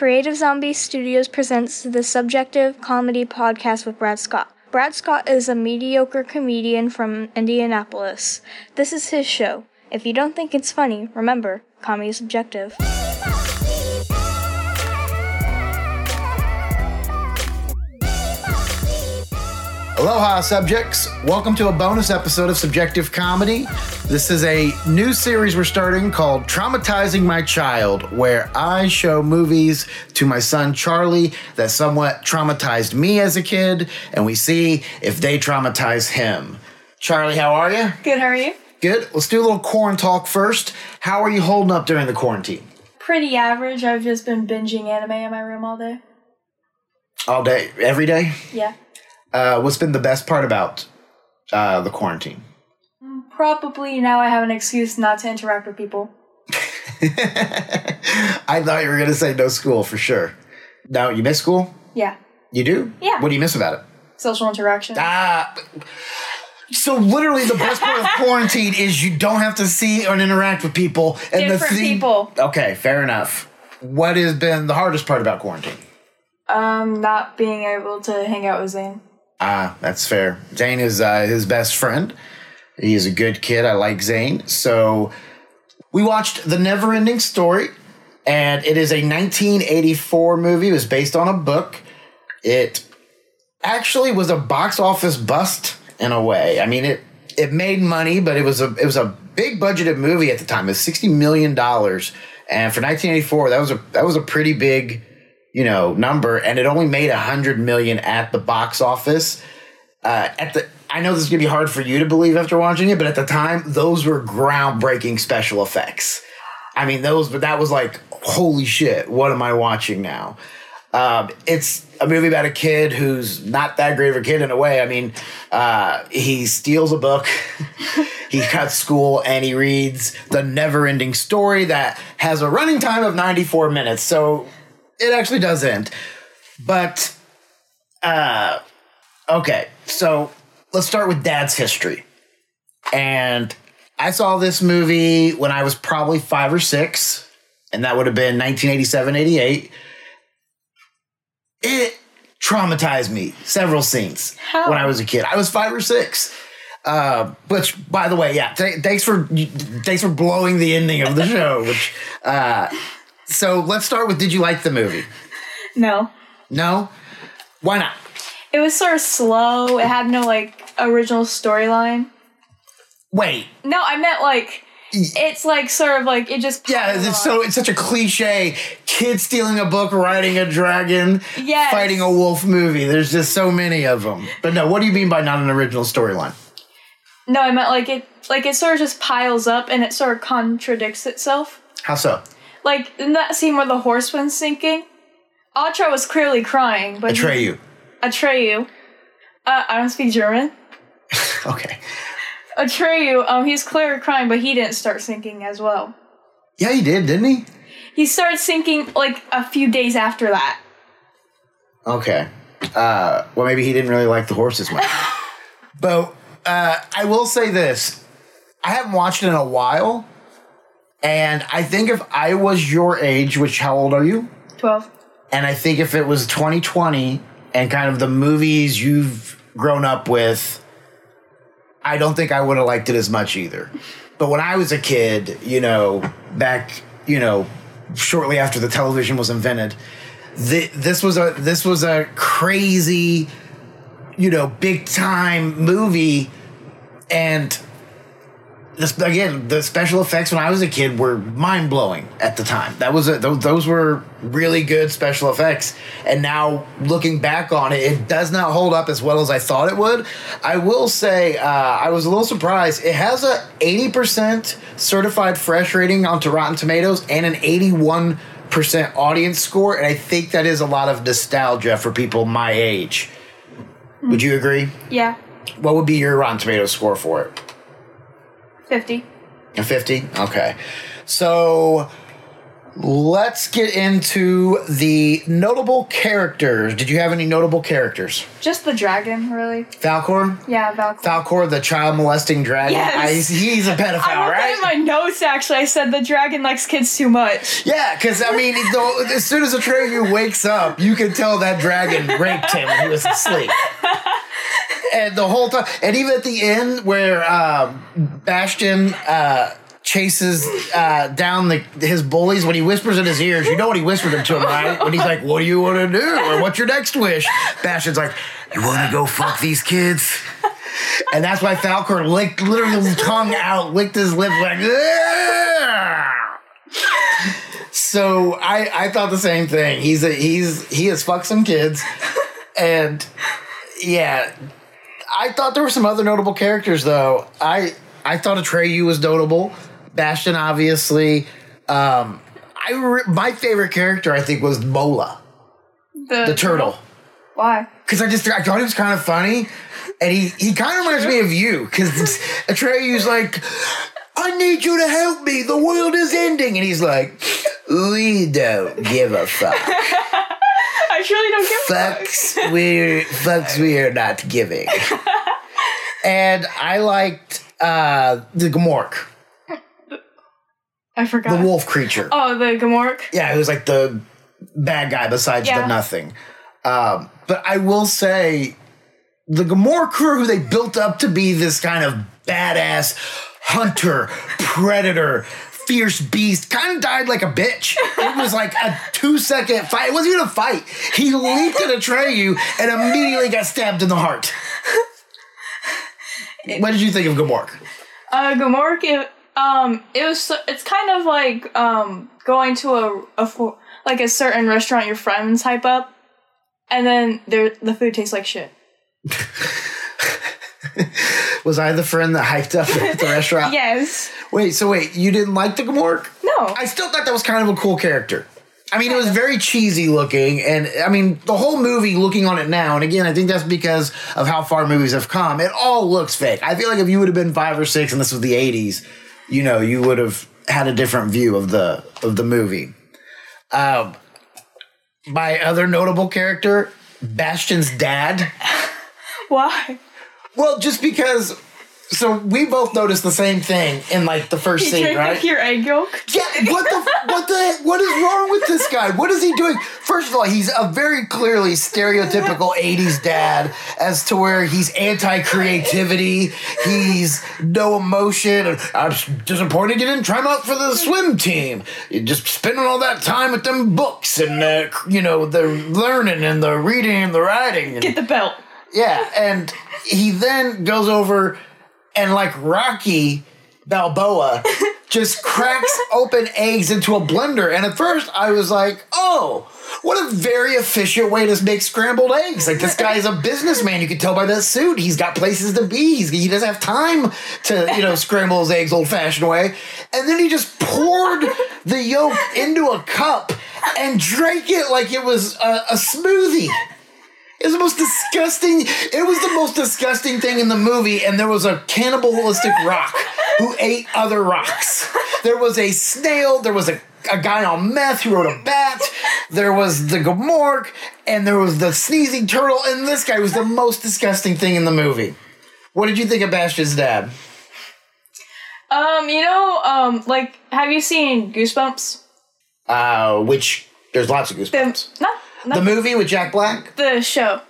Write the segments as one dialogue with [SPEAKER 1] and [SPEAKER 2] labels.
[SPEAKER 1] Creative Zombie Studios presents the Subjective Comedy Podcast with Brad Scott. Brad Scott is a mediocre comedian from Indianapolis. This is his show. If you don't think it's funny, remember, comedy is subjective.
[SPEAKER 2] Aloha, subjects. Welcome to a bonus episode of Subjective Comedy. This is a new series we're starting called Traumatizing My Child, where I show movies to my son Charlie that somewhat traumatized me as a kid, and we see if they traumatize him. Charlie, how are you?
[SPEAKER 3] Good, how are you?
[SPEAKER 2] Good. Let's do a little corn talk first. How are you holding up during the quarantine?
[SPEAKER 3] Pretty average. I've just been binging anime in my room all day.
[SPEAKER 2] All day, every day?
[SPEAKER 3] Yeah.
[SPEAKER 2] Uh, what's been the best part about uh, the quarantine?
[SPEAKER 3] Probably now I have an excuse not to interact with people.
[SPEAKER 2] I thought you were going to say no school for sure. Now you miss school?
[SPEAKER 3] Yeah.
[SPEAKER 2] You do?
[SPEAKER 3] Yeah.
[SPEAKER 2] What do you miss about it?
[SPEAKER 3] Social interaction.
[SPEAKER 2] Ah. So literally, the best part of quarantine is you don't have to see and interact with people. And
[SPEAKER 3] Different
[SPEAKER 2] the thing,
[SPEAKER 3] people.
[SPEAKER 2] Okay, fair enough. What has been the hardest part about quarantine?
[SPEAKER 3] Um, not being able to hang out with Zane.
[SPEAKER 2] Ah, that's fair. Zane is uh, his best friend. He is a good kid. I like Zane. So we watched The Never Ending Story, and it is a 1984 movie. It was based on a book. It actually was a box office bust in a way. I mean, it it made money, but it was a it was a big budgeted movie at the time. It was 60 million dollars, and for 1984, that was a that was a pretty big you know number and it only made a hundred million at the box office uh, at the i know this is to be hard for you to believe after watching it but at the time those were groundbreaking special effects i mean those but that was like holy shit what am i watching now um, it's a movie about a kid who's not that great of a kid in a way. I mean, uh, he steals a book, he cuts school, and he reads the never ending story that has a running time of 94 minutes. So it actually does end. But, uh, okay, so let's start with dad's history. And I saw this movie when I was probably five or six, and that would have been 1987, 88 it traumatized me several scenes
[SPEAKER 3] How?
[SPEAKER 2] when I was a kid. I was five or six. Uh, which, by the way, yeah, th- thanks for thanks for blowing the ending of the show. Which, uh, so let's start with: Did you like the movie?
[SPEAKER 3] No.
[SPEAKER 2] No, why not?
[SPEAKER 3] It was sort of slow. It had no, like, original storyline.
[SPEAKER 2] Wait,
[SPEAKER 3] No, I meant, like, it's, like, sort of like, it just.
[SPEAKER 2] yeah, it's
[SPEAKER 3] on.
[SPEAKER 2] so it's such a cliche: kid stealing a book, riding a dragon,
[SPEAKER 3] Yes.
[SPEAKER 2] fighting a wolf movie. There's just so many of them. But no, what do you mean by not an original storyline?
[SPEAKER 3] No, I meant, like, it, like, it sort of just piles up and it sort of contradicts itself.
[SPEAKER 2] How so?
[SPEAKER 3] Like in that scene where the horse went sinking, Atra was clearly crying, but he-
[SPEAKER 2] Atreyu.
[SPEAKER 3] Atreyu. Uh, I don't speak German.
[SPEAKER 2] Okay.
[SPEAKER 3] Atreyu, um, he's clearly crying, but he didn't start sinking as well.
[SPEAKER 2] Yeah, he did, didn't he?
[SPEAKER 3] He started sinking like a few days after that.
[SPEAKER 2] Okay. Uh, well, maybe he didn't really like the horse as much. but uh, I will say this: I haven't watched it in a while, and I think if I was your age, which how old are you?
[SPEAKER 3] Twelve.
[SPEAKER 2] And I think if it was 2020 and kind of the movies you've grown up with, I don't think I would have liked it as much either. But when I was a kid, you know, back, you know, shortly after the television was invented, th- this was a this was a crazy, you know, big time movie, and this again the special effects when I was a kid were mind blowing at the time. That was a, those, those were really good special effects, and now looking back on it, it does not hold up as well as I thought it would. I will say uh, I was a little surprised. It has a eighty percent certified fresh rating onto Rotten Tomatoes and an eighty one percent audience score, and I think that is a lot of nostalgia for people my age. Would you agree?
[SPEAKER 3] Yeah.
[SPEAKER 2] What would be your Rotten Tomatoes score for it?
[SPEAKER 3] Fifty.
[SPEAKER 2] A 50? Okay. So Let's get into the notable characters. Did you have any notable characters?
[SPEAKER 3] Just the dragon, really.
[SPEAKER 2] Falkor?
[SPEAKER 3] Yeah, Valkyrie.
[SPEAKER 2] Falkor, the child molesting dragon.
[SPEAKER 3] Yes.
[SPEAKER 2] I, he's a pedophile,
[SPEAKER 3] wrote that in
[SPEAKER 2] right?
[SPEAKER 3] my notes. Actually, I said the dragon likes kids too much.
[SPEAKER 2] yeah, because I mean, as soon as the Atreyu wakes up, you can tell that dragon raped him when he was asleep. And the whole time, and even at the end where um, Bastian uh, chases uh, down the, his bullies, when he whispers in his ears, you know what he whispered into him, right? When he's like, "What do you want to do?" or "What's your next wish?" Bastian's like, "You want to go fuck these kids?" And that's why Falkor licked, literally his tongue out, licked his lip like. So I I thought the same thing. He's a he's he has fucked some kids, and yeah, I thought there were some other notable characters though. I I thought Atreyu was notable. Bastian, obviously. Um, I re- my favorite character I think was Morla, the turtle,
[SPEAKER 3] Why?
[SPEAKER 2] because I just I thought he was kind of funny, and he he kind of reminds me of you because Atreyu's like. I need you to help me. The world is ending. And he's like, We don't give a fuck.
[SPEAKER 3] I truly don't give a
[SPEAKER 2] fucks we're fucks we are not giving. and I liked uh the Gmork,
[SPEAKER 3] I forgot.
[SPEAKER 2] the wolf creature.
[SPEAKER 3] Oh, the Gmork.
[SPEAKER 2] Yeah, it was like the bad guy besides
[SPEAKER 3] Yeah.
[SPEAKER 2] the nothing. Um, but I will say the Gmork crew who they built up to be this kind of badass hunter, predator, fierce beast kind of died like a bitch. It was like a two second fight. It wasn't even a fight. He leaped at Atreyu and immediately got stabbed in the heart. What did you think of Gmork?
[SPEAKER 3] Uh, Gmork. It, um, it was. It's kind of like um going to a a like a certain restaurant your friends hype up, and then there the food tastes like shit.
[SPEAKER 2] Was I the friend that hyped up at the restaurant?
[SPEAKER 3] Yes.
[SPEAKER 2] Wait, so wait, you didn't like the Gmork?
[SPEAKER 3] No.
[SPEAKER 2] I still thought that was kind of a cool character. I mean, it was very cheesy looking, and I mean, the whole movie, looking on it now, and again, I think that's because of how far movies have come, it all looks fake. I feel like if you would have been five or six and this was the 80s, you know, you would have had a different view of the of the movie. Um, my other notable character, Bastian's dad.
[SPEAKER 3] Why?
[SPEAKER 2] Well, just because. So we both noticed the same thing in like the first
[SPEAKER 3] You
[SPEAKER 2] scene, right?
[SPEAKER 3] your egg yolk.
[SPEAKER 2] Yeah, what the what the what is wrong with this guy? What is he doing? First of all, he's a very clearly stereotypical 80s dad as to where he's anti-creativity, he's no emotion, and I'm disappointed you didn't try him out for the swim team. You're just spending all that time with them books and the, you know the learning and the reading and the writing. And,
[SPEAKER 3] Get the belt.
[SPEAKER 2] Yeah, and he then goes over and like Rocky Balboa just cracks open eggs into a blender. And at first I was like, oh, what a very efficient way to make scrambled eggs. Like this guy is a businessman. You can tell by that suit. He's got places to be. He's, he doesn't have time to, you know, scramble his eggs old fashioned way. And then he just poured the yolk into a cup and drank it like it was a, a smoothie. It was the most disgusting. It was the most disgusting thing in the movie, and there was a cannibalistic rock who ate other rocks. There was a snail. There was a, a guy on meth who rode a bat. There was the Gmork, and there was the sneezing turtle, and this guy was the most disgusting thing in the movie. What did you think of Bastian's dad?
[SPEAKER 3] Um, you know, um, like, have you seen Goosebumps?
[SPEAKER 2] Uh, which there's lots of goosebumps.
[SPEAKER 3] not
[SPEAKER 2] The movie with Jack Black.
[SPEAKER 3] the show.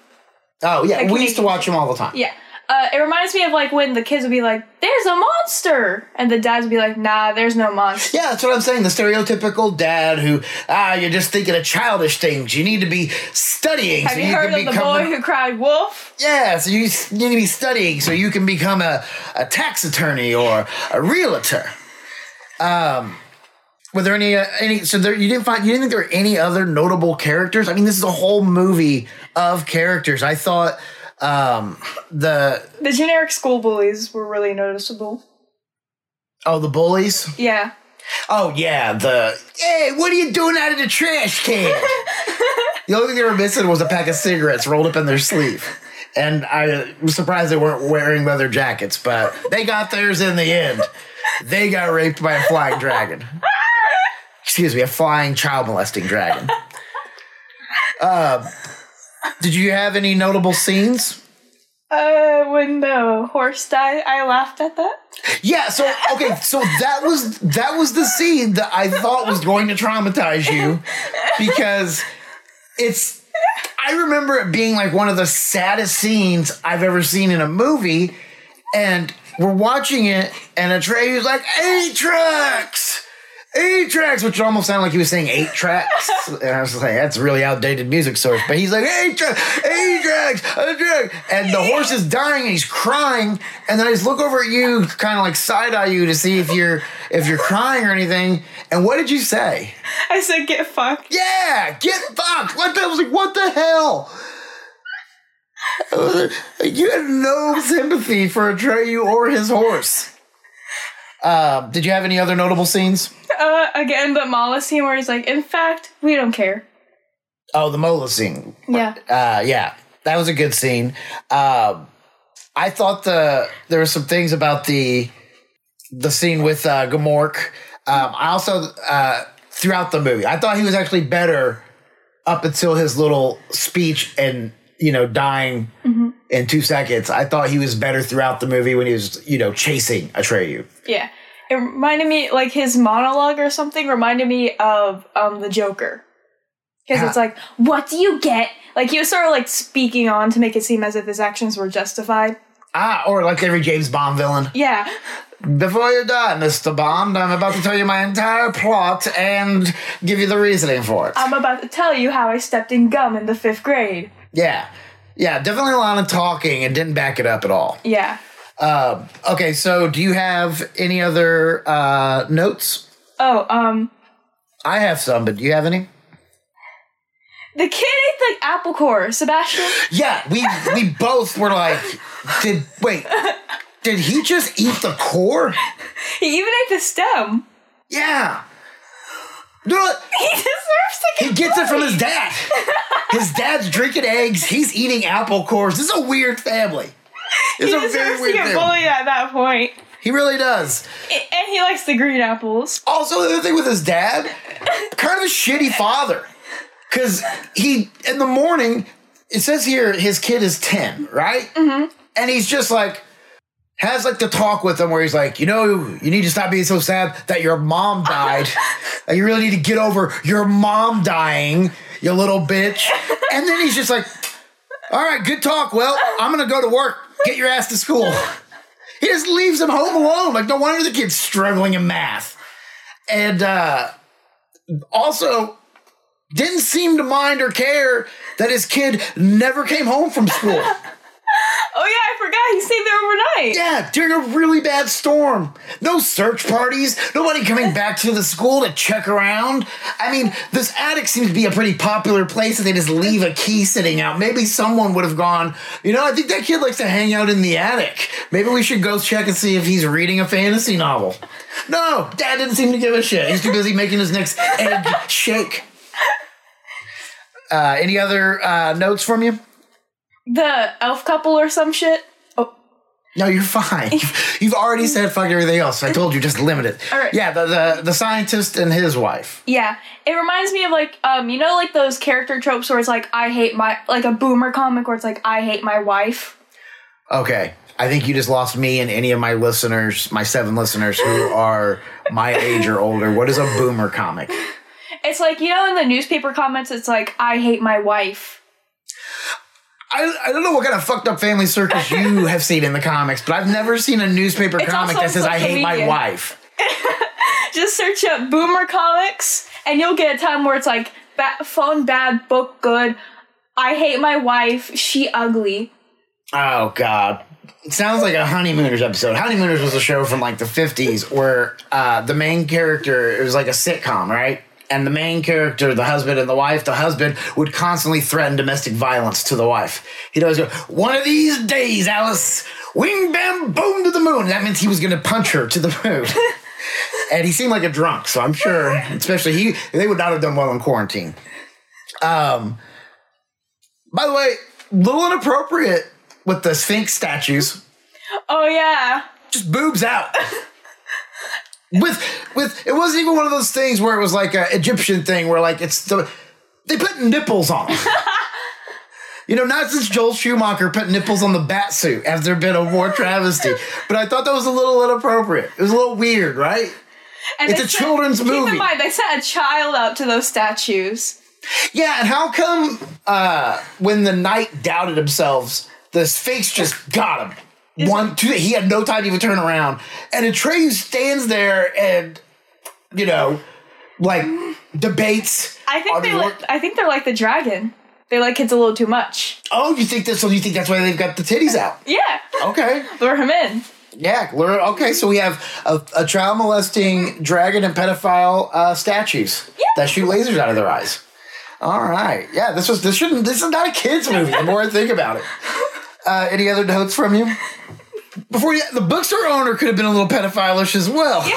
[SPEAKER 2] Oh yeah,
[SPEAKER 3] Like
[SPEAKER 2] we used to watch him all the time.
[SPEAKER 3] Yeah. Uh, it reminds me of like when the kids would be like, "There's a monster," and the dads would be like, "Nah, there's no monster."
[SPEAKER 2] Yeah, that's what I'm saying. The stereotypical dad who, ah, you're just thinking of childish things. You need to be studying
[SPEAKER 3] Have
[SPEAKER 2] so
[SPEAKER 3] you
[SPEAKER 2] you,
[SPEAKER 3] heard
[SPEAKER 2] can
[SPEAKER 3] of the boy who cried wolf?
[SPEAKER 2] yeah, so you s- need to be studying so you can become a, a tax attorney or a realtor. Um, were there any uh, any? So there, you didn't find you didn't think there were any other notable characters? I mean, this is a whole movie of characters. I thought um the
[SPEAKER 3] The generic school bullies were really noticeable.
[SPEAKER 2] oh the bullies
[SPEAKER 3] Yeah.
[SPEAKER 2] Oh yeah, the hey, what are you doing out of the trash can? the only thing they were missing was a pack of cigarettes rolled up in their sleeve. And I was surprised they weren't wearing leather jackets, but they got theirs in the end. They got raped by a flying dragon. Excuse me, a flying child molesting dragon. uh, did you have any notable scenes?
[SPEAKER 3] Uh, when the horse died, I laughed at that.
[SPEAKER 2] Yeah, so okay, so that was that was the scene that I thought was going to traumatize you because it's I remember it being like one of the saddest scenes I've ever seen in a movie and we're watching it and Atreyu's like Artax Artax, which almost sounded like he was saying eight tracks. and I was like, that's a really outdated music source. But he's like, Artax, eight tracks, Artax. And the horse is dying and he's crying. And then I just look over at you, kind of like side eye you to see if you're if you're crying or anything. And what did you say?
[SPEAKER 3] I said, get fucked.
[SPEAKER 2] Yeah, get fucked. What the, I was like, what the hell? You had no sympathy for Atreyu or his horse. Uh, did you have any other notable scenes?
[SPEAKER 3] Uh, again, the Morla scene where he's like, in fact, we don't care.
[SPEAKER 2] Oh, the Morla scene.
[SPEAKER 3] Yeah.
[SPEAKER 2] Uh, yeah, that was a good scene. Um, I thought the there were some things about the the scene with uh, Gmork. Um, I also uh, throughout the movie, I thought he was actually better up until his little speech and you know dying in two seconds. I thought he was better throughout the movie when he was you know chasing Atreyu.
[SPEAKER 3] Yeah. It reminded me, like, his monologue or something reminded me of um the Joker. Because it's like, what do you get? Like, he was sort of like speaking on to make it seem as if his actions were justified.
[SPEAKER 2] Ah, or like every James Bond villain.
[SPEAKER 3] Yeah.
[SPEAKER 2] Before you die, Mr. Bond, I'm about to tell you my entire plot and give you the reasoning for it.
[SPEAKER 3] I'm about to tell you how I stepped in gum in the fifth grade.
[SPEAKER 2] yeah. Yeah, definitely a lot of talking and didn't back it up at all.
[SPEAKER 3] Yeah.
[SPEAKER 2] Um, okay, so do you have any other uh, notes?
[SPEAKER 3] Oh, um,
[SPEAKER 2] I have some, but do you have any?
[SPEAKER 3] the kid ate the apple core, Sebastian.
[SPEAKER 2] Yeah, we we both were like, did wait, did he just eat the core?
[SPEAKER 3] He even ate the stem.
[SPEAKER 2] Yeah. Know?
[SPEAKER 3] He deserves to
[SPEAKER 2] He
[SPEAKER 3] get
[SPEAKER 2] gets it from his dad. His dad's drinking eggs. He's eating apple cores. This is a weird family. It's
[SPEAKER 3] He
[SPEAKER 2] a very
[SPEAKER 3] deserves to get
[SPEAKER 2] family.
[SPEAKER 3] bullied at that point.
[SPEAKER 2] He really does.
[SPEAKER 3] And he likes the green apples.
[SPEAKER 2] Also, the other thing with his dad, kind of a shitty father. Because he, in the morning, it says here his kid is 10, right? Mm-hmm. And he's just like, has like the talk with him where he's like, you know, you need to stop being so sad that your mom died. Like, you really need to get over your mom dying, you little bitch. And then he's just like, all right, good talk. Well, I'm going to go to work. Get your ass to school. He just leaves him home alone. Like, no wonder the kid's struggling in math. And uh, also, didn't seem to mind or care that his kid never came home from school.
[SPEAKER 3] Oh yeah, I forgot he stayed there overnight.
[SPEAKER 2] yeah, during a really bad storm. No search parties, nobody coming back to the school to check around. I mean, this attic seems to be a pretty popular place and they just leave a key sitting out. Maybe someone would have gone, you know, I think that kid likes to hang out in the attic. Maybe we should go check and see if he's reading a fantasy novel. No, dad didn't seem to give a shit. He's too busy making his next egg shake. Uh, any other uh, notes from you?
[SPEAKER 3] The elf couple or some shit. Oh,
[SPEAKER 2] No, you're fine. You've, already said fuck everything else. I told you just limit it.
[SPEAKER 3] All right.
[SPEAKER 2] Yeah, the, the the scientist and his wife.
[SPEAKER 3] yeah. It reminds me of like um, you know, like those character tropes where it's like I hate my like a boomer comic where it's like I hate my wife.
[SPEAKER 2] Okay. I think you just lost me and any of my listeners, my seven listeners who are my age or older. What is a boomer comic?
[SPEAKER 3] It's like you know in the newspaper comments, it's like I hate my wife.
[SPEAKER 2] I, I don't know what kind of fucked up family circus you have seen in the comics, but I've never seen a newspaper
[SPEAKER 3] It's
[SPEAKER 2] comic that says I hate my wife.
[SPEAKER 3] Just search up boomer comics, and you'll get a time where it's like ba- phone bad, book good. I hate my wife. She ugly.
[SPEAKER 2] Oh God. It sounds like a Honeymooners episode. Honeymooners was a show from like the 50s where uh, the main character, it was like a sitcom, right? And the main character, the husband and the wife, the husband would constantly threaten domestic violence to the wife. He'd always go, One of these days, Alice, wing bam boom to the moon. That means he was going to punch her to the moon. and he seemed like a drunk, so I'm sure, especially he, they would not have done well in quarantine. Um, by the way, little inappropriate with the Sphinx statues.
[SPEAKER 3] Oh yeah.
[SPEAKER 2] Just boobs out. with with it wasn't even one of those things where it was like a Egyptian thing where like it's the they put nipples on. you know, not since Joel Schumacher put nipples on the bat suit has there been a war travesty. But I thought that was a little inappropriate. It was a little weird, right?
[SPEAKER 3] And
[SPEAKER 2] It's a
[SPEAKER 3] sent-
[SPEAKER 2] children's
[SPEAKER 3] keep
[SPEAKER 2] movie.
[SPEAKER 3] in mind, they sent a child out to those statues.
[SPEAKER 2] Yeah, and how come uh, when the knight doubted themselves, the Sphinx just got him? One, two, he had no time to even turn around. And a Atreyu stands there and, you know, like debates.
[SPEAKER 3] I think they
[SPEAKER 2] the
[SPEAKER 3] like, I think they're like the dragon. They like kids a little too much.
[SPEAKER 2] Oh, you think this? So you think that's why they've got the titties out?
[SPEAKER 3] Yeah,
[SPEAKER 2] Okay.
[SPEAKER 3] lure him in.
[SPEAKER 2] Yeah. lure- Okay. So we have a, a child molesting dragon and pedophile uh, statues that shoot lasers out of their eyes. All right. Yeah. This was. This shouldn't. This is not a kids movie. The more I think about it. Uh, any other notes from you? Before you, the bookstore owner could have been a little pedophilish as well.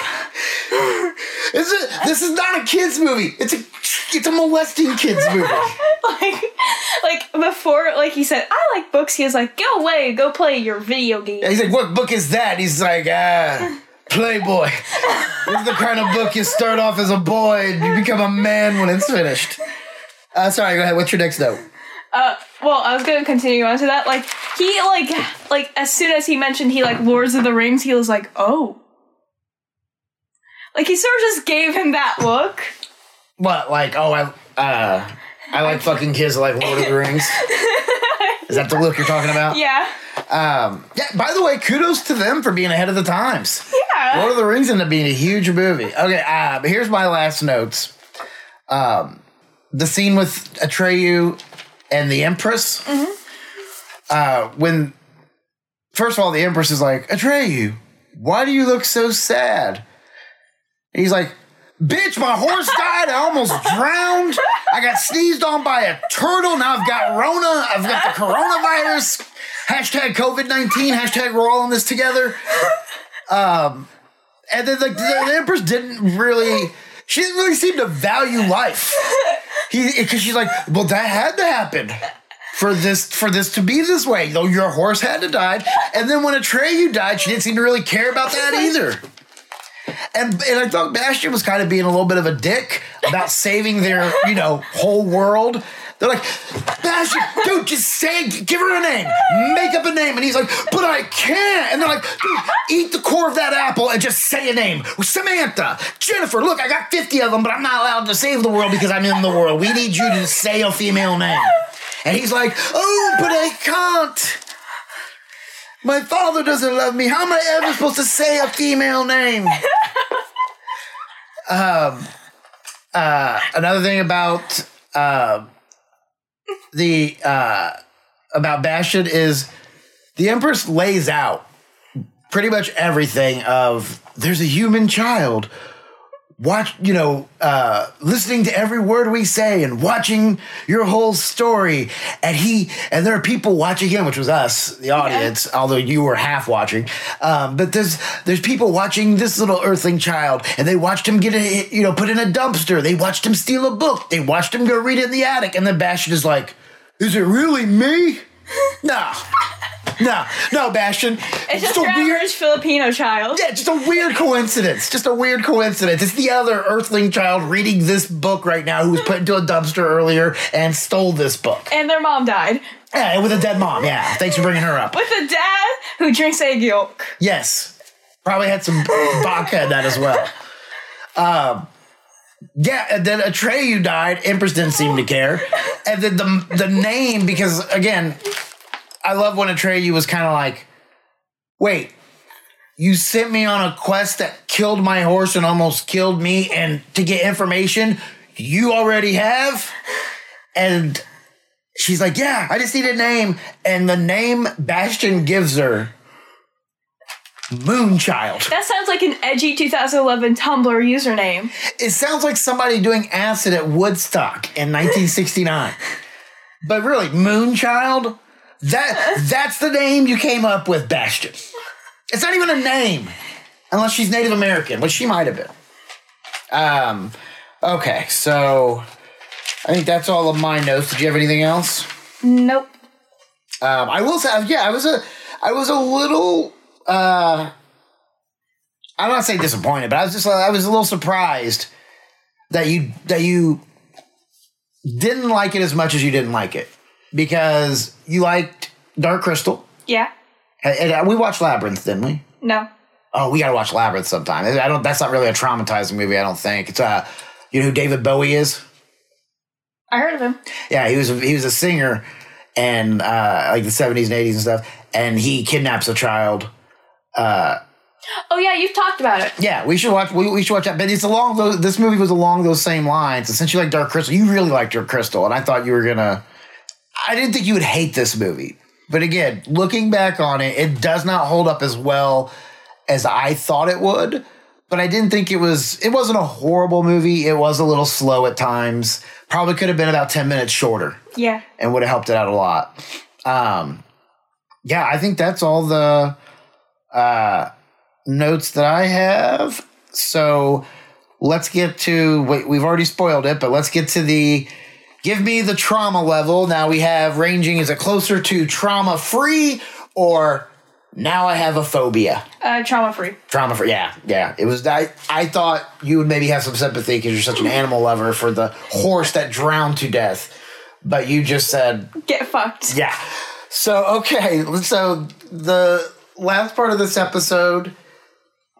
[SPEAKER 2] Is it? This is not a kids movie. It's a. It's a molesting kids movie.
[SPEAKER 3] like, like before, like he said, I like books. He was like, go away, go play your video game.
[SPEAKER 2] He's like, "What book is that?" He's like, "Ah, Playboy." this is the kind of book you start off as a boy and you become a man when it's finished. Uh, sorry, go ahead. What's your next note?
[SPEAKER 3] Uh, well, I was gonna continue on to that. Like he, like, like as soon as he mentioned he like Lords of the Rings, he was like, oh. Like he sort of just gave him that look.
[SPEAKER 2] What? Like, oh, I, uh, I like fucking kids. Like Lord of the Rings. Is that the look you're talking about?
[SPEAKER 3] Yeah,
[SPEAKER 2] Um, yeah. By the way, kudos to them for being ahead of the times.
[SPEAKER 3] yeah.
[SPEAKER 2] Lord of the Rings ended up being a huge movie. Okay, uh, but here's my last notes. Um, the scene with Atreyu and the Empress. Uh, when first of all, the Empress is like, Atreyu, why do you look so sad? And he's like, Bitch, my horse died. I almost drowned. I got sneezed on by a turtle. Now I've got Rona. I've got the coronavirus. Hashtag COVID 19. Hashtag we're all in this together. Um, and then like the, the Empress didn't really, she didn't really seem to value life. He because she's like, well, that had to happen for this for this to be this way. Though your horse had to die, and then when Atreyu died, she didn't seem to really care about that either. And and I thought Bastian was kind of being a little bit of a dick about saving their you know whole world. They're like, dude, just say, give her a name, make up a name. And he's like, but I can't. And they're like, eat the core of that apple and just say a name. Samantha, Jennifer, look, I got 50 of them, but I'm not allowed to save the world because I'm in the world. We need you to say a female name. And he's like, oh, but I can't. My father doesn't love me. How am I ever supposed to say a female name? um, uh, another thing about uh, the uh, about Bastian is the Empress lays out pretty much everything of there's a human child watch you know uh listening to every word we say and watching your whole story. And he and there are people watching him which was us the audience although you were half watching. Um but there's there's people watching this little earthling child and they watched him get a you know put in a dumpster. They watched him steal a book. They watched him go read it in the attic. And then Bastian is like is it really me? No no no Bastian
[SPEAKER 3] It's just a weird Filipino child.
[SPEAKER 2] yeah, just a weird coincidence. Just a weird coincidence. It's the other Earthling child reading this book right now who was put into a dumpster earlier and stole this book.
[SPEAKER 3] And their mom died.
[SPEAKER 2] Yeah, with a dead mom. Yeah, thanks for bringing her up.
[SPEAKER 3] With a dad who drinks egg yolk.
[SPEAKER 2] Yes, probably had some vodka in that as well. Um, yeah, and then Atreyu died. Empress didn't seem to care, and then the the name because again, I love when Atreyu was kind of like, wait. You sent me on a quest that killed my horse and almost killed me, and to get information you already have? And she's like, Yeah, I just need a name. And the name Bastian gives her Moonchild.
[SPEAKER 3] That sounds like an edgy 2011 Tumblr username.
[SPEAKER 2] It sounds like somebody doing acid at Woodstock in 1969. but really, Moonchild? That that's the name you came up with, Bastian. It's not even a name. Unless she's Native American, which she might have been. Um okay, so I think that's all of my notes. Did you have anything else?
[SPEAKER 3] Nope.
[SPEAKER 2] Um, I will say, yeah, I was a, I was a little, uh, I'm not saying disappointed, but I was just I was a little surprised that you that you didn't like it as much as you didn't like it because you liked Dark Crystal.
[SPEAKER 3] Yeah.
[SPEAKER 2] And, and uh, we watched Labyrinth, didn't we?
[SPEAKER 3] No.
[SPEAKER 2] Oh, we gotta watch Labyrinth sometime. I don't. That's not really a traumatizing movie. I don't think it's uh, you know who David Bowie is?
[SPEAKER 3] I heard of him.
[SPEAKER 2] Yeah, he was a, he was a singer, and uh, like the seventies and eighties and stuff. And he kidnaps a child. Uh,
[SPEAKER 3] Oh yeah, you've talked about it.
[SPEAKER 2] yeah, we should watch. We, we should watch that. But it's along those. This movie was along those same lines. And since you like Dark Crystal, you really liked Dark Crystal, and I thought you were gonna. I didn't think you would hate this movie, but again, looking back on it, it does not hold up as well as I thought it would. But I didn't think it was. It wasn't a horrible movie. It was a little slow at times. Probably could have been about ten minutes shorter
[SPEAKER 3] Yeah.
[SPEAKER 2] and would have helped it out a lot. Um, yeah, I think that's all the uh, notes that I have. So let's get to. Wait, we've already spoiled it, but let's get to the. Give me the trauma level. Now we have ranging. Is it closer to trauma free or now I have a phobia?
[SPEAKER 3] Uh, trauma free.
[SPEAKER 2] Trauma free. Yeah, yeah. It was. I. I thought you would maybe have some sympathy because you're such an animal lover for the horse that drowned to death, but you just said
[SPEAKER 3] Get fucked.
[SPEAKER 2] yeah. So okay, so the last part of this episode,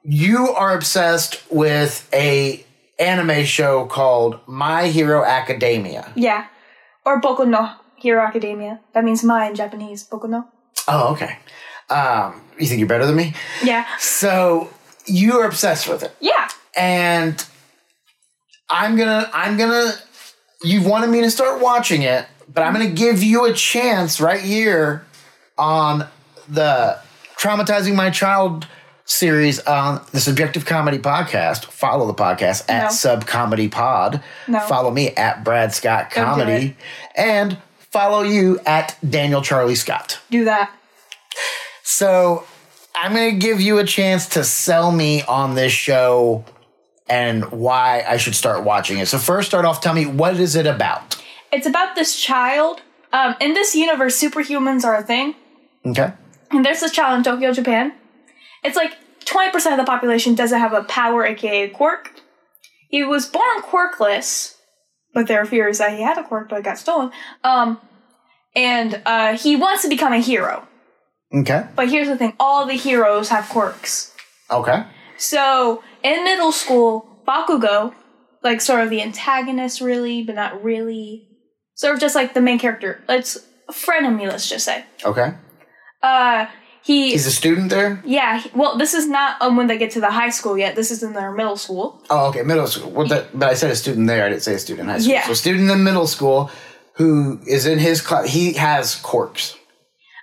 [SPEAKER 2] you are obsessed with a anime show called My Hero Academia.
[SPEAKER 3] Yeah. Or Boku no Hero Academia. That means my in Japanese. Boku no.
[SPEAKER 2] Oh, okay. Um, you think you're better than me?
[SPEAKER 3] Yeah.
[SPEAKER 2] So you are obsessed with it,
[SPEAKER 3] Yeah.
[SPEAKER 2] and I'm gonna, I'm gonna. You wanted me to start watching it, but I'm gonna give you a chance right here on the traumatizing my child series on the subjective comedy podcast follow the podcast at
[SPEAKER 3] No.
[SPEAKER 2] sub comedy pod
[SPEAKER 3] No.
[SPEAKER 2] follow me at brad scott comedy and follow you at daniel charlie scott
[SPEAKER 3] Do that.
[SPEAKER 2] so i'm going to give you a chance to sell me on this show and why i should start watching it so first start off tell me what is it about
[SPEAKER 3] It's about this child. Um, in this universe, superhumans are a thing.
[SPEAKER 2] okay
[SPEAKER 3] And there's this child in Tokyo, Japan. It's like 20% of the population doesn't have a power, aka a quirk. He was born quirkless, but there are fears that he had a quirk but it got stolen. Um, and uh, he wants to become a hero.
[SPEAKER 2] okay
[SPEAKER 3] But here's the thing all the heroes have quirks.
[SPEAKER 2] okay
[SPEAKER 3] So in middle school, Bakugo, like sort of the antagonist, really, but not really, sort of just like the main character. It's a frenemy, let's just say.
[SPEAKER 2] okay
[SPEAKER 3] Uh, he,
[SPEAKER 2] he's a student there
[SPEAKER 3] yeah. he- Well, this is not um, when they get to the high school yet. This is in their middle school.
[SPEAKER 2] Oh, okay, middle school. Well, that, but I said a student there. I didn't say a student in high school.
[SPEAKER 3] Yeah.
[SPEAKER 2] So, student in middle school who is in his class. He has quirks.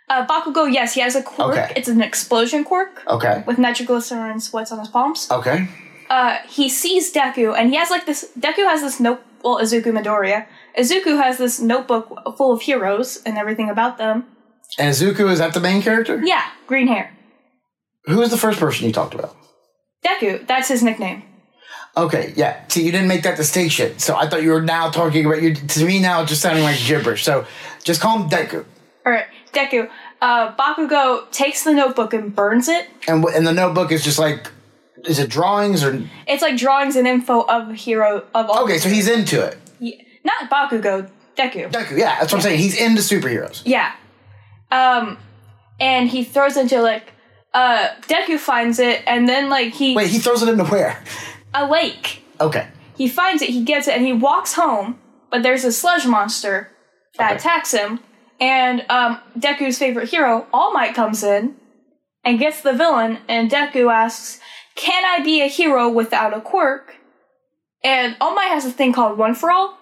[SPEAKER 3] Uh, Bakugo, yes, he has a quirk.
[SPEAKER 2] Okay.
[SPEAKER 3] It's an explosion quirk
[SPEAKER 2] Okay.
[SPEAKER 3] with nitroglycerin sweats on his palms.
[SPEAKER 2] Okay.
[SPEAKER 3] uh, he sees Deku, and he has like this. Deku has this note. Well, Izuku Midoriya. Izuku has this notebook full of heroes and everything about them.
[SPEAKER 2] Izuku is that the main character?
[SPEAKER 3] Yeah, green hair.
[SPEAKER 2] Who is the first person you talked about?
[SPEAKER 3] Deku, that's his nickname.
[SPEAKER 2] Okay, yeah. See, you didn't make that distinction, so I thought you were now talking about you. To me, now it's just sounding like gibberish. So, just call him Deku.
[SPEAKER 3] All right, Deku. Uh, Bakugo takes the notebook and burns it.
[SPEAKER 2] And w- and the notebook is just like, is it drawings or?
[SPEAKER 3] It's like drawings and info of the hero of all.
[SPEAKER 2] Okay, so he's into it.
[SPEAKER 3] He- not Bakugo, Deku.
[SPEAKER 2] Deku, yeah, that's what I'm saying. He's into superheroes.
[SPEAKER 3] Yeah. Um, and he throws into like. Uh, Deku finds it, and then like he
[SPEAKER 2] Wait, he throws it into where?
[SPEAKER 3] a lake.
[SPEAKER 2] Okay.
[SPEAKER 3] He finds it, he gets it, and he walks home, but there's a sludge monster that
[SPEAKER 2] Okay.
[SPEAKER 3] attacks him. And um, Deku's favorite hero, All Might, comes in and gets the villain, and Deku asks, Can I be a hero without a quirk? And All Might has a thing called One for All.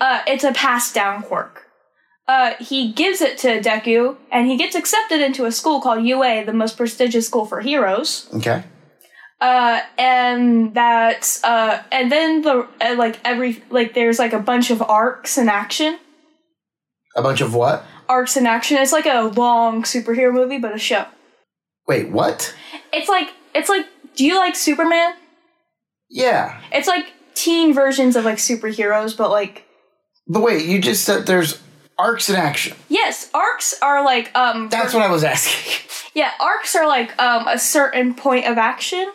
[SPEAKER 3] Uh, it's a passed down quirk. Uh, he gives it to Deku, and he gets accepted into a school called UA, the most prestigious school for heroes
[SPEAKER 2] Okay.
[SPEAKER 3] uh and that's uh and then the uh, like every like there's like a bunch of arcs in action
[SPEAKER 2] A bunch of what?
[SPEAKER 3] arcs in action it's like a long superhero movie but a show
[SPEAKER 2] Wait, what?
[SPEAKER 3] it's like it's like do you like superman
[SPEAKER 2] Yeah.
[SPEAKER 3] it's like teen versions of like superheroes but like
[SPEAKER 2] But wait, you just said there's arcs in action.
[SPEAKER 3] yes arcs are like um
[SPEAKER 2] That's what I was asking.
[SPEAKER 3] yeah arcs are like um a certain point of action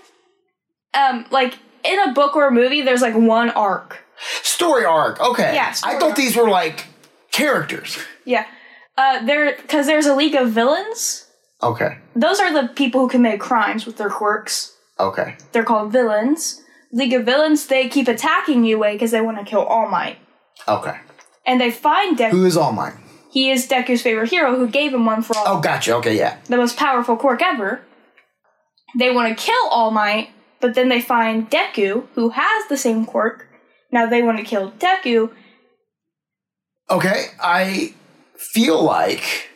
[SPEAKER 3] um, like in a book or a movie, there's like one arc.
[SPEAKER 2] Story arc. Okay.
[SPEAKER 3] Yeah,
[SPEAKER 2] I thought
[SPEAKER 3] arc.
[SPEAKER 2] these were like characters.
[SPEAKER 3] Yeah. Uh, there, because there's a league of villains.
[SPEAKER 2] Okay.
[SPEAKER 3] Those are the people who commit crimes with their quirks.
[SPEAKER 2] Okay.
[SPEAKER 3] They're called villains. League of Villains, they keep attacking you, UA because they want to kill All Might.
[SPEAKER 2] Okay.
[SPEAKER 3] And they find Deku.
[SPEAKER 2] Who is All Might?
[SPEAKER 3] He is Deku's favorite hero who gave him one for all
[SPEAKER 2] Oh, gotcha. Okay, yeah.
[SPEAKER 3] the most powerful quirk ever. They want to kill All Might, but then they find Deku, who has the same quirk. Now they want to kill Deku.
[SPEAKER 2] Okay, I feel like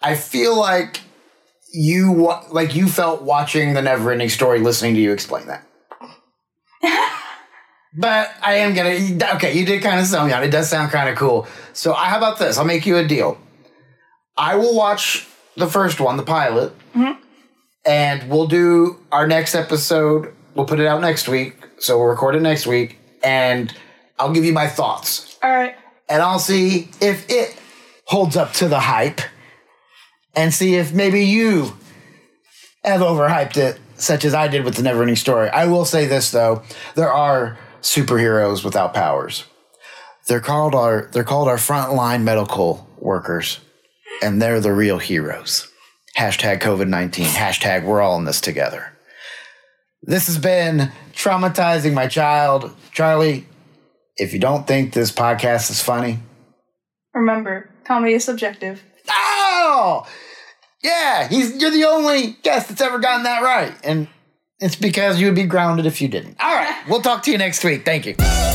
[SPEAKER 2] I feel like you like you felt watching the Neverending Story, listening to you explain that. but I am gonna. Okay, you did kind of sell me on. it. Does sound kind of cool. So, I, how about this? I'll make you a deal. I will watch the first one, the pilot, mm-hmm. and we'll do our next episode. We'll put it out next week, so we'll record it next week, and I'll give you my thoughts
[SPEAKER 3] All right.
[SPEAKER 2] and I'll see if it holds up to the hype and see if maybe you have overhyped it, such as I did with the Neverending Story. I will say this though: there are superheroes without powers. They're called our they're called our frontline medical workers, and they're the real heroes. Hashtag COVID nineteen. Hashtag we're all in this together. This has been traumatizing my child, Charlie. If you don't think this podcast is funny,
[SPEAKER 3] Remember, comedy is subjective.
[SPEAKER 2] oh, yeah, he's you're the only guest that's ever gotten that right, and it's because you would be grounded if you didn't. All right, we'll talk to you next week. Thank you.